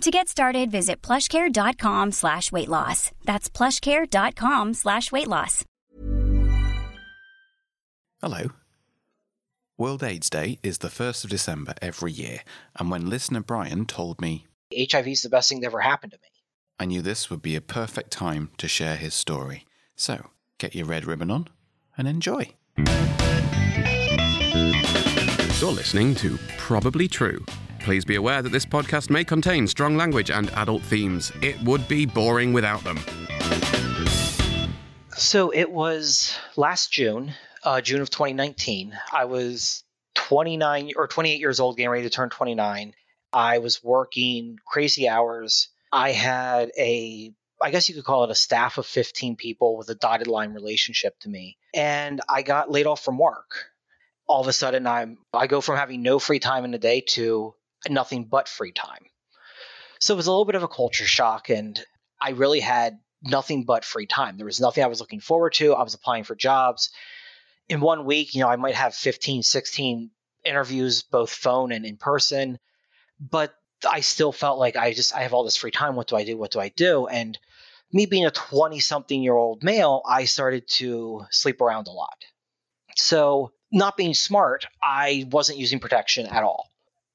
To get started, visit plushcare.com slash weight loss. That's plushcare.com slash weight loss. Hello. World AIDS Day is the 1st of December every year, and when listener Brian told me HIV is the best thing that ever happened to me. I knew this would be a perfect time to share his story. So, get your red ribbon on and enjoy. You're listening to Probably True. Please be aware that this podcast may contain strong language and adult themes. It would be boring without them. So it was last June, uh, June of 2019. I was 29 or 28 years old, getting ready to turn 29. I was working crazy hours. I had a, I guess you could call it a staff of 15 people with a dotted line relationship to me. And I got laid off from work. All of a sudden, I'm, I go from having no free time in the day to nothing but free time. So it was a little bit of a culture shock, and I really had nothing but free time. There was nothing I was looking forward to. I was applying for jobs. In one week, you know, I might have 15, 16 interviews, both phone and in person, but I still felt like I just, I have all this free time. What do I do? What do I do? And me being a 20 something year old male, I started to sleep around a lot. So, not being smart, I wasn't using protection at all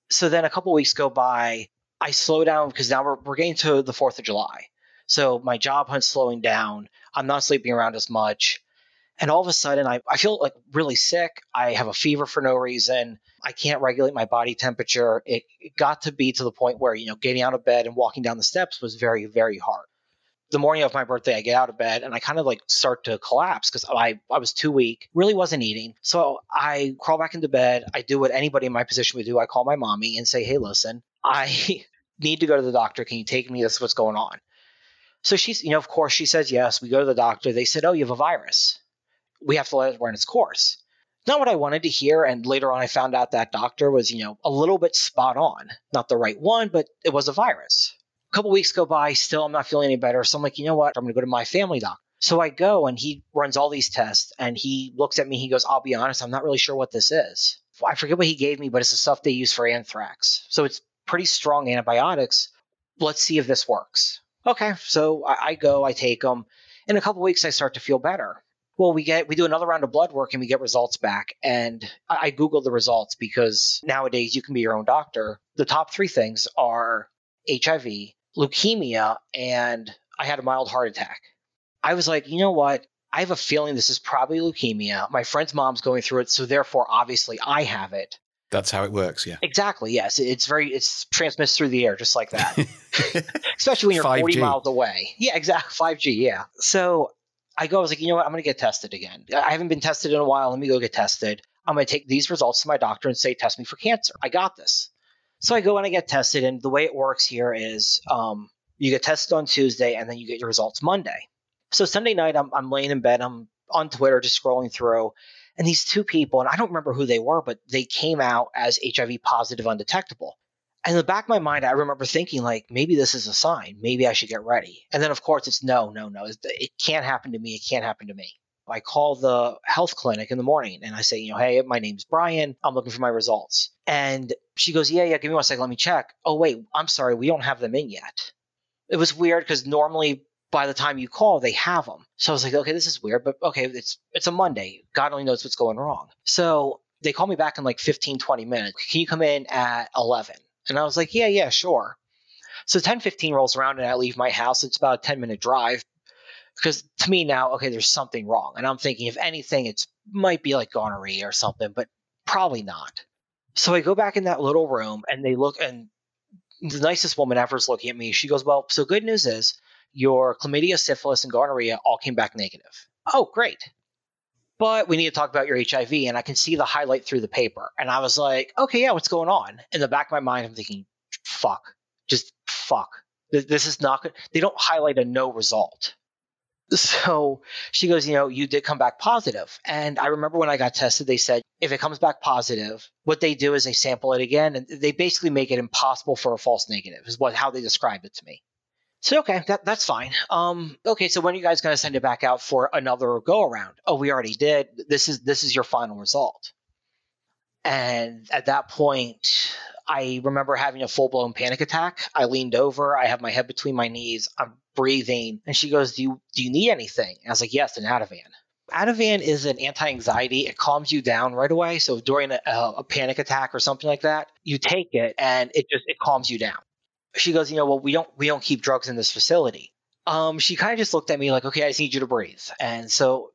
so then a couple weeks go by. I slow down because now we're, we're getting to the 4th of July. So my job hunt's slowing down. I'm not sleeping around as much. And all of a sudden, I, I feel like really sick. I have a fever for no reason. I can't regulate my body temperature. It, it got to be to the point where, you know, getting out of bed and walking down the steps was very, very hard the morning of my birthday, I get out of bed and I kind of like start to collapse because I, I was too weak, really wasn't eating. So I crawl back into bed. I do what anybody in my position would do. I call my mommy and say, hey, listen, I need to go to the doctor. Can you take me? This is what's going on. So she's, you know, of course, she says yes. We go to the doctor. They said, oh, you have a virus. We have to let it run its course. Not what I wanted to hear. And later on, I found out that doctor was, you know, a little bit spot on. Not the right one, but it was a virus. A couple weeks go by, still I'm not feeling any better. So I'm like, you know what? I'm going to go to my family doctor. So I go and he runs all these tests and he looks at me. He goes, I'll be honest, I'm not really sure what this is. I forget what he gave me, but it's the stuff they use for anthrax. So it's pretty strong antibiotics. Let's see if this works. Okay, so I, I go, I take them. In a couple weeks, I start to feel better. Well, we get we do another round of blood work and we get results back. And I, I Google the results because nowadays you can be your own doctor. The top three things are HIV, leukemia and I had a mild heart attack. I was like, you know what? I have a feeling this is probably leukemia. My friend's mom's going through it, so therefore, obviously, I have it. That's how it works, yeah. Exactly. Yes, it's very it's transmits through the air just like that. Especially when you're 5G. 40 miles away. Yeah, exactly. 5G. Yeah. So I go. I was like, you know what? I'm going to get tested again. I haven't been tested in a while. Let me go get tested. I'm going to take these results to my doctor and say, test me for cancer. I got this. So I go and I get tested, and the way it works here is um, you get tested on Tuesday, and then you get your results Monday. So Sunday night, I'm, I'm laying in bed, I'm on Twitter just scrolling through, and these two people, and I don't remember who they were, but they came out as HIV positive undetectable. And in the back of my mind, I remember thinking, like, maybe this is a sign. Maybe I should get ready. And then, of course, it's no, no, no. It can't happen to me. It can't happen to me. I call the health clinic in the morning and I say, you know, hey, my name's Brian. I'm looking for my results. And she goes, yeah, yeah, give me one second. Let me check. Oh, wait, I'm sorry. We don't have them in yet. It was weird because normally by the time you call, they have them. So I was like, okay, this is weird, but okay, it's it's a Monday. God only knows what's going wrong. So they call me back in like 15, 20 minutes. Can you come in at 11? And I was like, yeah, yeah, sure. So 10, 15 rolls around and I leave my house. It's about a 10 minute drive because to me now, okay, there's something wrong. And I'm thinking, if anything, it might be like gonorrhea or something, but probably not. So I go back in that little room and they look, and the nicest woman ever is looking at me. She goes, Well, so good news is your chlamydia, syphilis, and gonorrhea all came back negative. Oh, great. But we need to talk about your HIV. And I can see the highlight through the paper. And I was like, Okay, yeah, what's going on? In the back of my mind, I'm thinking, Fuck, just fuck. This is not good. They don't highlight a no result. So she goes, you know, you did come back positive. And I remember when I got tested, they said if it comes back positive, what they do is they sample it again and they basically make it impossible for a false negative, is what how they described it to me. So okay, that, that's fine. Um, okay, so when are you guys to send it back out for another go around? Oh, we already did. This is this is your final result. And at that point, I remember having a full blown panic attack. I leaned over. I have my head between my knees. I'm breathing, and she goes, "Do you do you need anything?" And I was like, "Yes, an Ativan." Ativan is an anti-anxiety. It calms you down right away. So during a, a, panic attack or something like that, you take it and it just it calms you down. She goes, you know, well, we don't we don't keep drugs in this facility. Um, she kind of just looked at me like, okay, I just need you to breathe. And so,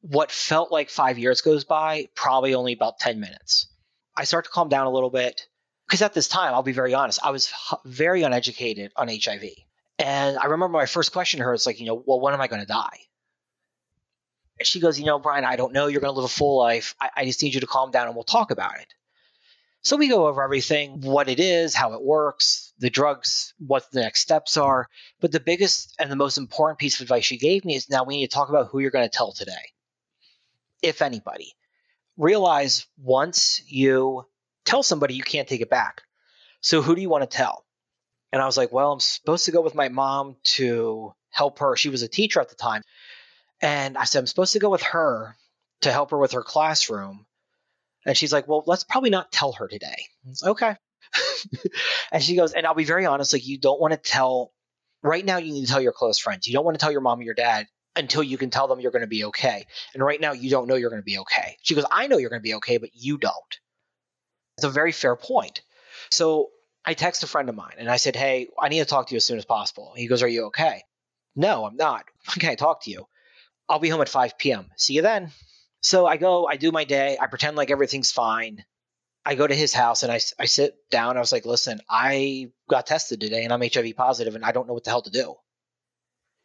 what felt like five years goes by, probably only about ten minutes. I start to calm down a little bit because at this time, I'll be very honest, I was very uneducated on HIV. And I remember my first question to her is like, you know, well, when am I going to die? And she goes, you know, Brian, I don't know. You're going to live a full life. I, I just need you to calm down and we'll talk about it. So we go over everything, what it is, how it works, the drugs, what the next steps are. But the biggest and the most important piece of advice she gave me is now we need to talk about who you're going to tell today, if anybody. Realize once you tell somebody, you can't take it back. So who do you want to tell? And I was like, well, I'm supposed to go with my mom to help her. She was a teacher at the time. And I said, I'm supposed to go with her to help her with her classroom. And she's like, well, let's probably not tell her today. Okay. and she goes, and I'll be very honest, like, you don't want to tell, right now, you need to tell your close friends. You don't want to tell your mom or your dad until you can tell them you're going to be okay. And right now, you don't know you're going to be okay. She goes, I know you're going to be okay, but you don't. It's a very fair point. So I text a friend of mine and I said, Hey, I need to talk to you as soon as possible. He goes, Are you okay? No, I'm not. Can I talk to you? I'll be home at 5 p.m. See you then. So I go, I do my day, I pretend like everything's fine. I go to his house and I, I sit down. I was like, listen, I got tested today and I'm HIV positive and I don't know what the hell to do.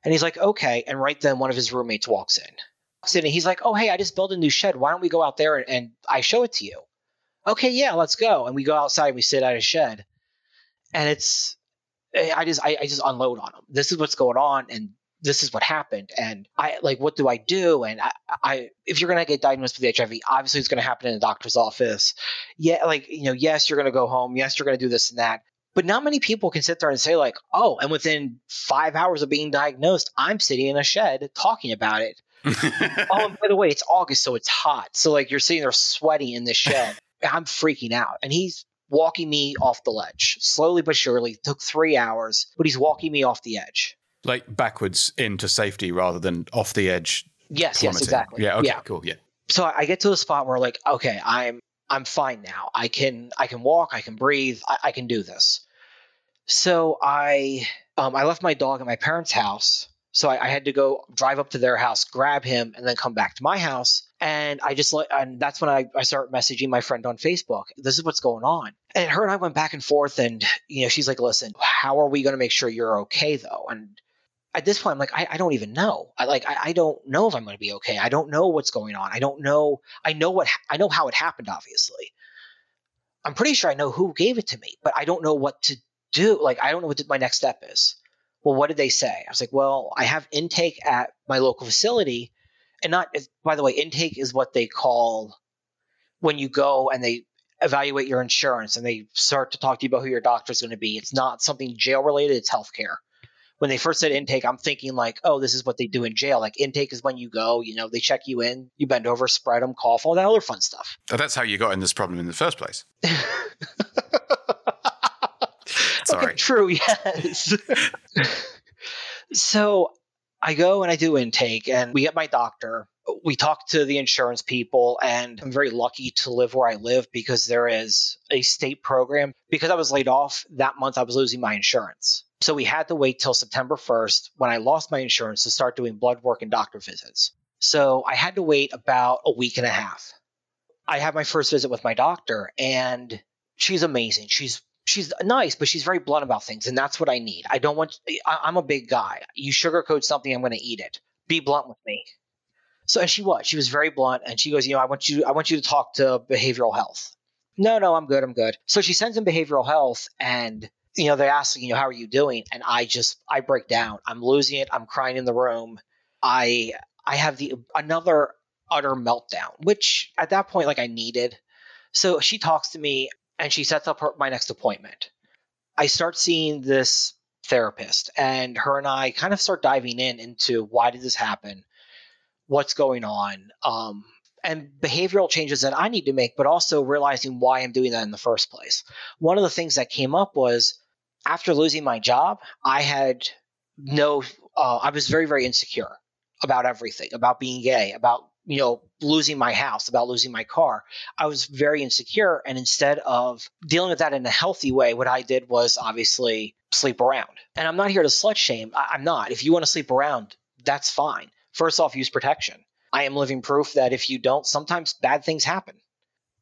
And he's like, okay. And right then, one of his roommates walks in. Walks in and he's like, oh, hey, I just built a new shed. Why don't we go out there and, and I show it to you? Okay, yeah, let's go. And we go outside and we sit at a shed. And it's eh, I just I, I just unload on them. This is what's going on, and this is what happened. And i like what do i do? And i, I if you're going to get diagnosed with hiv obviously it's going to happen in a doctor's office. Yeah like you know yes you're going to go home. Yes you're going to do this and that. But not many people can sit there and say like oh and within five hours of being diagnosed i'm sitting in a shed talking about it. Oh and by the way it's august so it's hot. So like you're sitting there sweating in this shed i'm freaking out and he's walking me off the ledge slowly but surely. It took three hours, but he's walking me off the edge. Like backwards into safety rather than off the edge. Yes, plummeting. yes, exactly. Yeah, okay, yeah. cool. Yeah. So I get to a spot where like, okay, I'm I'm fine now. I can I can walk, I can breathe, I, I can do this. So I um, I left my dog at my parents' house so I, I, had to go drive up to their house, grab him, and then come back to my house. And I just let, and that's when I, I start messaging my friend on Facebook. This is what's going on. And her and I went back and forth. And, you know, she's like, listen, how are we going to make sure you're okay though? And at this point, I'm like, I, I don't even know. I like, I, I don't know if I'm going to be okay. I don't know what's going on. I don't know. I know what, I know how it happened, obviously. I'm pretty sure I know who gave it to me, but I don't know what to do. Like, I don't know what my next step is well, what did they say? I was like, well, I have intake at my local facility. And not, by the way, intake is what they call when you go and they evaluate your insurance and they start to talk to you about who your doctor is going to be. It's not something jail related, it's healthcare. When they first said intake, I'm thinking like, oh, this is what they do in jail. Like intake is when you go, you know, they check you in, you bend over, spread them, cough, all that other fun stuff. Oh, that's how you got in this problem in the first place. Sorry. Okay, true, yes. so I go and I do intake, and we get my doctor. We talk to the insurance people, and I'm very lucky to live where I live because there is a state program. Because I was laid off that month, I was losing my insurance. So we had to wait till September 1st when I lost my insurance to start doing blood work and doctor visits. So I had to wait about a week and a half. I had my first visit with my doctor, and she's amazing. She's she's nice, but she's very blunt about things, and that's what I need. I don't want. I, am a big guy. You sugarcoat something, I'm going to eat it. Be blunt with me. So, and she was. She was very blunt, and she goes, you know, I want you. I want you to talk to behavioral health. No, no, I'm good. I'm good. So she sends in behavioral health, and you know, they ask, you know, how are you doing? And I just, I break down. I'm losing it. I'm crying in the room. I I have the another utter meltdown, which at that point like I needed. So she talks to me and she sets up her, my next appointment. I start seeing this therapist and her and I kind of start diving in into why did this happen? What's going on? Um, and behavioral changes that I need to make, but also realizing why I'm doing that in the first place. One of the things that came up was after losing my job, I had no, uh, I was very, very insecure about everything, about being gay, about, you know, losing my house, about losing my car. I was very insecure. And instead of dealing with that in a healthy way, what I did was obviously sleep around. And I'm not here to slut shame. I- I'm not. If you want to sleep around, that's fine. First off, use protection. I am living proof that if you don't, sometimes bad things happen.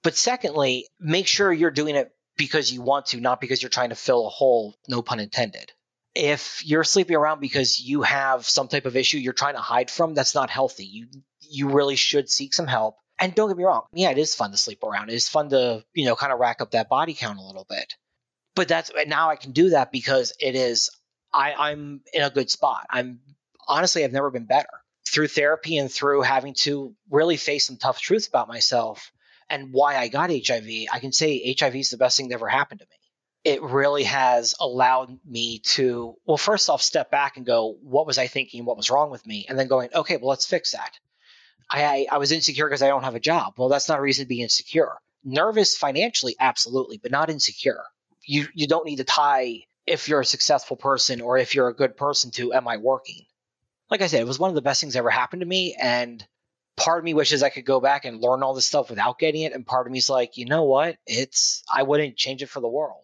But secondly, make sure you're doing it because you want to, not because you're trying to fill a hole, no pun intended. If you're sleeping around because you have some type of issue you're trying to hide from, that's not healthy. You you really should seek some help. And don't get me wrong, yeah, it is fun to sleep around. It is fun to, you know, kind of rack up that body count a little bit. But that's now I can do that because it is I, I'm in a good spot. I'm honestly I've never been better through therapy and through having to really face some tough truths about myself and why I got HIV, I can say HIV is the best thing that ever happened to me. It really has allowed me to, well, first off, step back and go, what was I thinking? What was wrong with me? And then going, okay, well, let's fix that. I, I, was insecure because I don't have a job. Well, that's not a reason to be insecure. Nervous financially, absolutely, but not insecure. You, you don't need to tie if you're a successful person or if you're a good person to, am I working? like I said, it was one of the best things ever happened to me. And part of me wishes I could go back and learn all this stuff without getting it. And part of me is like, you know what? It's, I wouldn't change it for the world.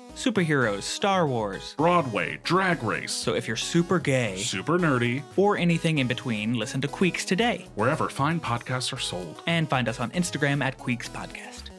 Superheroes, Star Wars. Broadway, drag race, So if you're super gay super nerdy, or anything in between, listen to Queeks today. wherever fine podcasts are sold. And find us on Instagram at Queeks Podcast.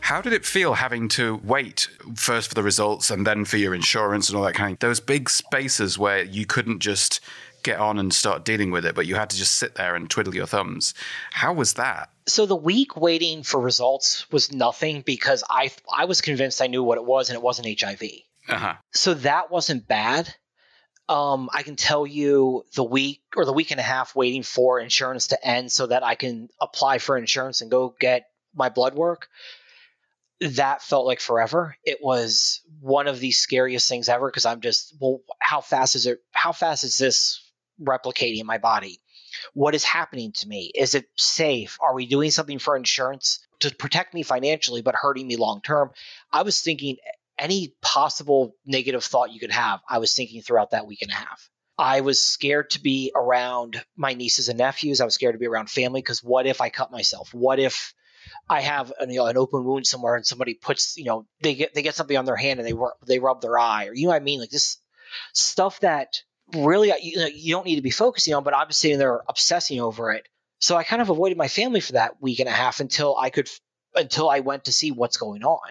How did it feel having to wait first for the results and then for your insurance and all that kind of those big spaces where you couldn't just get on and start dealing with it, but you had to just sit there and twiddle your thumbs. How was that? So the week waiting for results was nothing because I I was convinced I knew what it was and it wasn't HIV. Uh-huh. So that wasn't bad. Um, I can tell you the week or the week and a half waiting for insurance to end so that I can apply for insurance and go get my blood work. That felt like forever. It was one of the scariest things ever because I'm just, well, how fast is it? How fast is this replicating in my body? What is happening to me? Is it safe? Are we doing something for insurance to protect me financially but hurting me long term? I was thinking any possible negative thought you could have, I was thinking throughout that week and a half. I was scared to be around my nieces and nephews. I was scared to be around family because what if I cut myself? What if I have an, you know, an open wound somewhere and somebody puts, you know, they get they get something on their hand and they they rub their eye or you know what I mean? Like this stuff that really uh, you, know, you don't need to be focusing on, but I'm sitting there obsessing over it. So I kind of avoided my family for that week and a half until I could until I went to see what's going on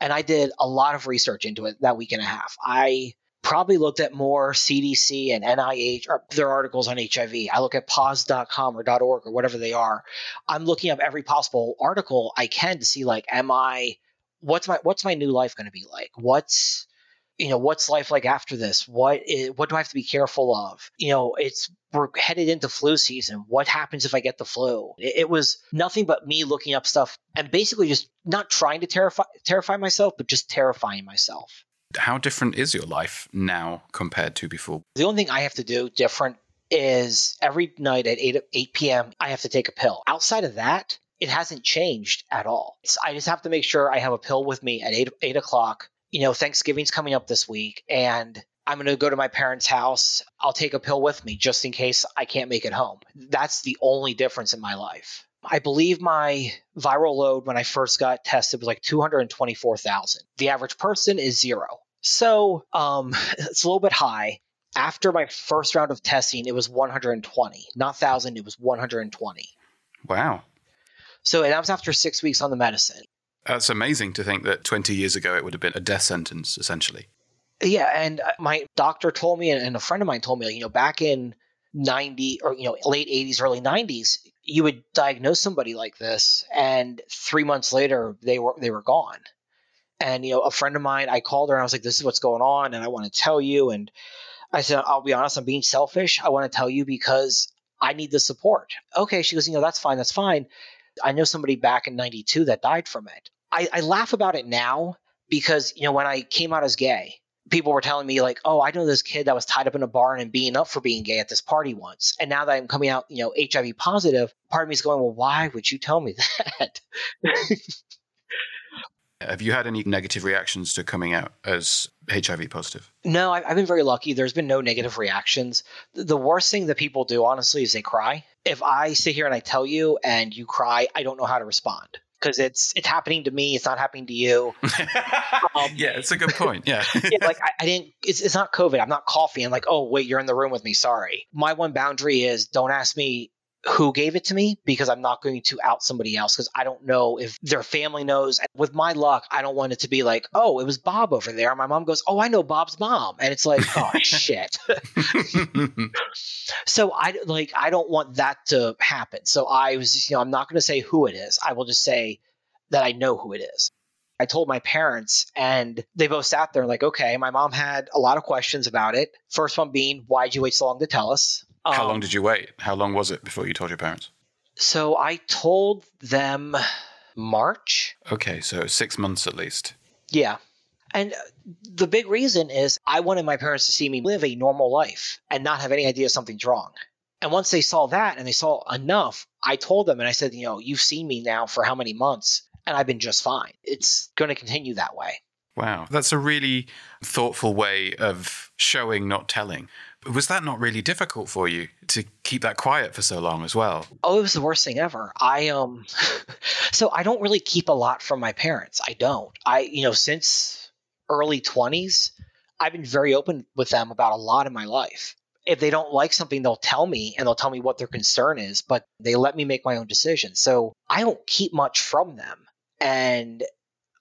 and I did a lot of research into it that week and a half. I probably looked at more CDC and NIH or their articles on HIV. I look at poz.com or .org or whatever they are. I'm looking up every possible article I can to see like am I what's my what's my new life going to be like? What's you know what's life like after this? What is, what do I have to be careful of? You know, it's we're headed into flu season. What happens if I get the flu? It, it was nothing but me looking up stuff and basically just not trying to terrify terrify myself, but just terrifying myself. How different is your life now compared to before? The only thing I have to do different is every night at 8, 8 p.m., I have to take a pill. Outside of that, it hasn't changed at all. It's, I just have to make sure I have a pill with me at 8, 8 o'clock. You know, Thanksgiving's coming up this week, and I'm going to go to my parents' house. I'll take a pill with me just in case I can't make it home. That's the only difference in my life. I believe my viral load when I first got tested was like 224,000. The average person is zero. So um, it's a little bit high. After my first round of testing, it was 120, not 1,000, it was 120. Wow. So that was after six weeks on the medicine. That's amazing to think that 20 years ago it would have been a death sentence, essentially. Yeah, and uh, my doctor told me, and a friend of mine told me, you know, back in 90 or, you know, late 80s, early 90s, you would diagnose somebody like this, and three months later, they were they were gone. And you know, a friend of mine, I called her and I was like, "This is what's going on, and I want to tell you." And I said, "I'll be honest, I'm being selfish. I want to tell you because I need the support." Okay, she goes, "You know, that's fine. That's fine." I know somebody back in '92 that died from it. I, I laugh about it now because you know when I came out as gay, people were telling me like, "Oh, I know this kid that was tied up in a barn and being up for being gay at this party once." And now that I'm coming out, you know, HIV positive, part of me is going, "Well, why would you tell me that?" Have you had any negative reactions to coming out as HIV positive? No, I, I've been very lucky. There's been no negative reactions. The worst thing that people do, honestly, is they cry. If I sit here and I tell you and you cry, I don't know how to respond because it's it's happening to me. It's not happening to you. Um, yeah, it's a good point. Yeah. yeah, like I, I didn't. It's, it's not COVID. I'm not coughing. I'm like, oh wait, you're in the room with me. Sorry. My one boundary is don't ask me who gave it to me because I'm not going to out somebody else because I don't know if their family knows. With my luck, I don't want it to be like, oh, it was Bob over there. My mom goes, oh, I know Bob's mom, and it's like, oh shit. so I like I don't want that to happen. So I was, just, you know, I'm not going to say who it is. I will just say that I know who it is. I told my parents, and they both sat there like, okay. My mom had a lot of questions about it. First one being, why'd you wait so long to tell us? How Um, long did you wait? How long was it before you told your parents? So I told them March. Okay, so six months at least. Yeah. And uh, the big reason is I wanted my parents to see me live a normal life and not have any idea something's wrong. And once they saw that and they saw enough, I told them and I said, you know, you've seen me now for how many months and I've been just fine. It's going to continue that way. Wow, that's a really thoughtful way of showing, not telling. Was that not really difficult for you to keep that quiet for so long as well? Oh, it was the worst thing ever. I um so I don't really keep a lot from my parents. I don't. I you know, since early 20s, I've been very open with them about a lot in my life. If they don't like something, they'll tell me and they'll tell me what their concern is, but they let me make my own decisions. So I don't keep much from them. And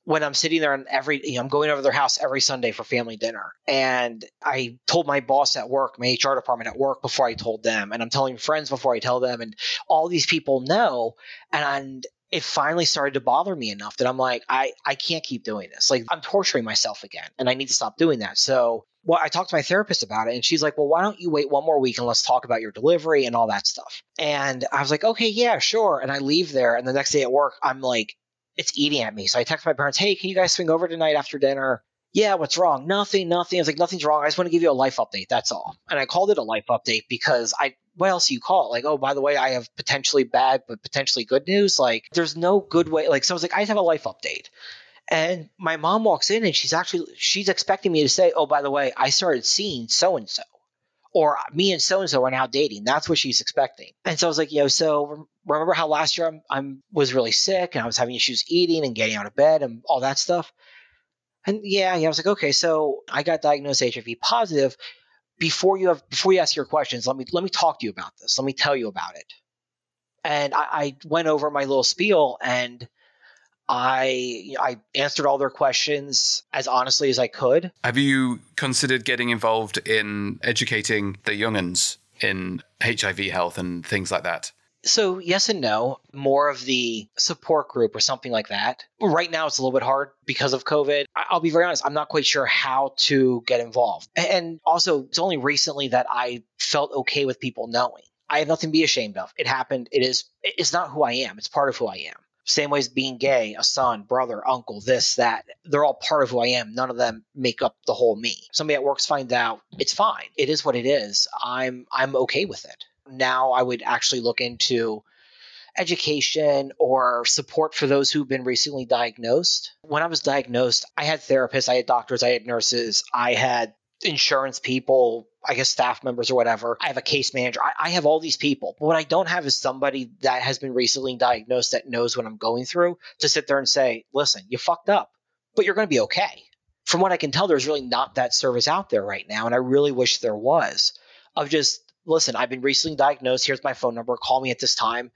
when I'm sitting there and every, you know, I'm going over their house every Sunday for family dinner. And I told my boss at work, my HR department at work before I told them. And I'm telling friends before I tell them. And all these people know. And it finally started to bother me enough that I'm like, I, I can't keep doing this. Like I'm torturing myself again and I need to stop doing that. So well, I talked to my therapist about it and she's like, well, why don't you wait one more week and let's talk about your delivery and all that stuff. And I was like, okay, yeah, sure. And I leave there. And the next day at work, I'm like, it's eating at me. So I text my parents, hey, can you guys swing over tonight after dinner? Yeah, what's wrong? Nothing, nothing. I was like, nothing's wrong. I just want to give you a life update. That's all. And I called it a life update because I, what else do you call it? Like, oh, by the way, I have potentially bad, but potentially good news. Like, there's no good way. Like, so I was like, I have a life update. And my mom walks in and she's actually, she's expecting me to say, oh, by the way, I started seeing so and so or uh, me and so and so are now dating. That's what she's expecting. And so I was like, you know, so remember how last year I'm, I'm was really sick and I was having issues eating and getting out of bed and all that stuff. And yeah, yeah, I was like, okay, so I got diagnosed HIV positive. Before you have before you ask your questions, let me let me talk to you about this. Let me tell you about it. And I, I went over my little spiel and I I answered all their questions as honestly as I could. Have you considered getting involved in educating the younguns in HIV health and things like that? So, yes and no. More of the support group or something like that. Right now, it's a little bit hard because of COVID. I'll be very honest, I'm not quite sure how to get involved. And also, it's only recently that I felt okay with people knowing. I have nothing to be ashamed of. It happened. It is, it's not who I am, it's part of who I am. Same way as being gay, a son, brother, uncle, this, that. They're all part of who I am. None of them make up the whole me. Somebody at works finds out, it's fine. It is what it is. I'm I'm okay with it. Now I would actually look into education or support for those who've been recently diagnosed. When I was diagnosed, I had therapists, I had doctors, I had nurses, I had insurance people, I guess staff members or whatever. I have a case manager. I, I, have all these people. But what I don't have is somebody that has been recently diagnosed that knows what I'm going through to sit there and say, listen, you fucked up, but you're going to be okay. From what I can tell, there's really not that service out there right now. And I really wish there was of just, listen, I've been recently diagnosed. Here's my phone number. Call me at this time.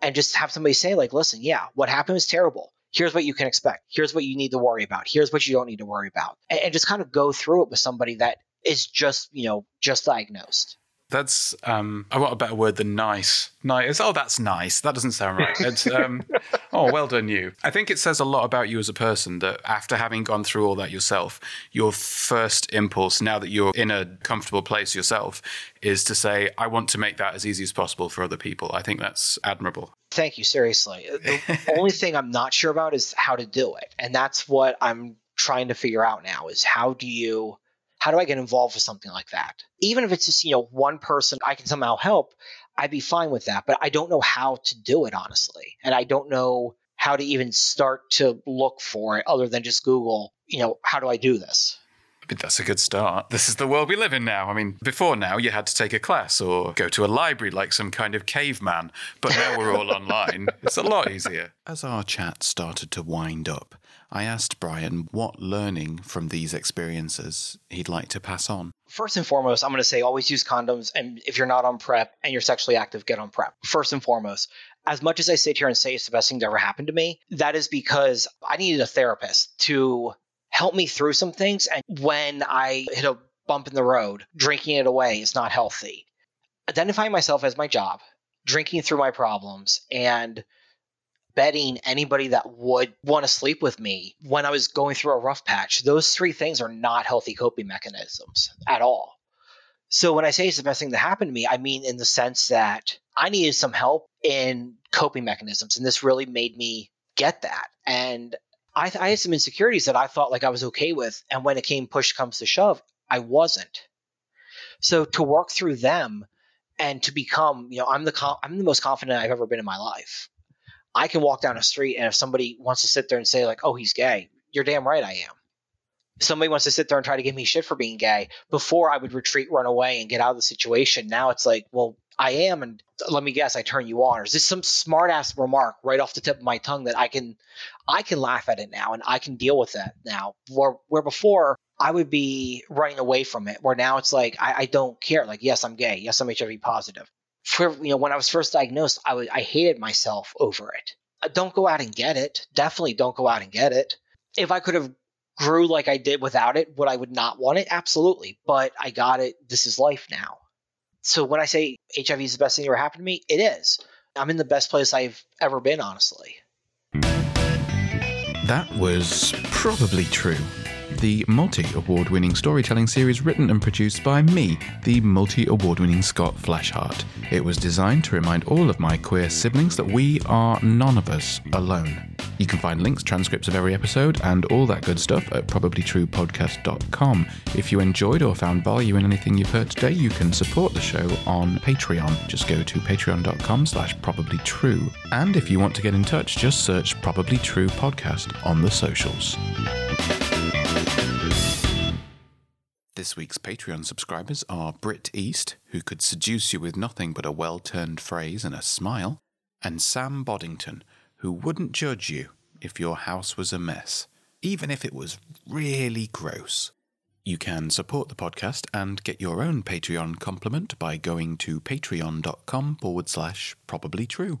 And just have somebody say, like, listen, yeah, what happened was terrible here's what you can expect. Here's what you need to worry about. Here's what you don't need to worry about. And, and, just kind of go through it with somebody that is just, you know, just diagnosed. That's um I want a better word than nice. Nice. Oh, that's nice. That doesn't sound right. It's um oh, well done you. I think it says a lot about you as a person that after having gone through all that yourself, your first impulse now that you're in a comfortable place yourself is to say I want to make that as easy as possible for other people. I think that's admirable. Thank you, seriously. The only thing I'm not sure about is how to do it. And that's what I'm trying to figure out now is how do you how do I get involved with something like that? Even if it's just, you know, one person I can somehow help, I'd be fine with that. But I don't know how to do it, honestly. And I don't know how to even start to look for it other than just Google, you know, how do I do this? That's a good start. This is the world we live in now. I mean, before now, you had to take a class or go to a library like some kind of caveman. But now we're all online. It's a lot easier. As our chat started to wind up, I asked Brian what learning from these experiences he'd like to pass on. First and foremost, I'm going to say always use condoms. And if you're not on PrEP and you're sexually active, get on PrEP. First and foremost, as much as I sit here and say it's the best thing to ever happen to me, that is because I needed a therapist to help me through some things. And when I hit a bump in the road, drinking it away is not healthy. Identifying myself as my job, drinking through my problems, and betting anybody that would want to sleep with me when I was going through a rough patch. Those three things are not healthy coping mechanisms at all. So when I say it's the best thing that happened to me, I mean in the sense that I needed some help in coping mechanisms, and this really made me get that. And I, I had some insecurities that I thought like I was okay with, and when it came push comes to shove, I wasn't. So to work through them and to become, you know, I'm the I'm the most confident I've ever been in my life. I can walk down a street and if somebody wants to sit there and say like, "Oh, he's gay," you're damn right I am. Somebody wants to sit there and try to give me shit for being gay. Before I would retreat, run away, and get out of the situation. Now it's like, well, I am, and let me guess, I turn you on. Or is this some smart ass remark right off the tip of my tongue that I can, I can laugh at it now and I can deal with that now. Where where before I would be running away from it. Where now it's like I, I don't care. Like yes, I'm gay. Yes, I'm HIV positive for you know when I was first diagnosed, I I hated myself over it. Uh, don't go out and get it. Definitely don't go out and get it. If I could have grew like I did without it, would I would not want it? Absolutely. But I got it. This is life now. So when I say HIV is the best thing that ever happened to me, it is. I'm in the best place I've ever been, honestly. That was probably true the multi award winning storytelling series written and produced by me, the multi award winning Scott Fleshart. It was designed to remind all of my queer siblings that we are none of us alone. You can find links, transcripts of every episode, and all that good stuff at probablytruepodcast.com. If you enjoyed or found value in anything you've heard today, you can support the show on Patreon. Just go to patreon.com slash probablytrue. And if you want to get in touch, just search Probably True Podcast on the socials. This week's Patreon subscribers are Britt East, who could seduce you with nothing but a well turned phrase and a smile, and Sam Boddington, who wouldn't judge you if your house was a mess, even if it was really gross. You can support the podcast and get your own Patreon compliment by going to patreon.com forward slash probably true.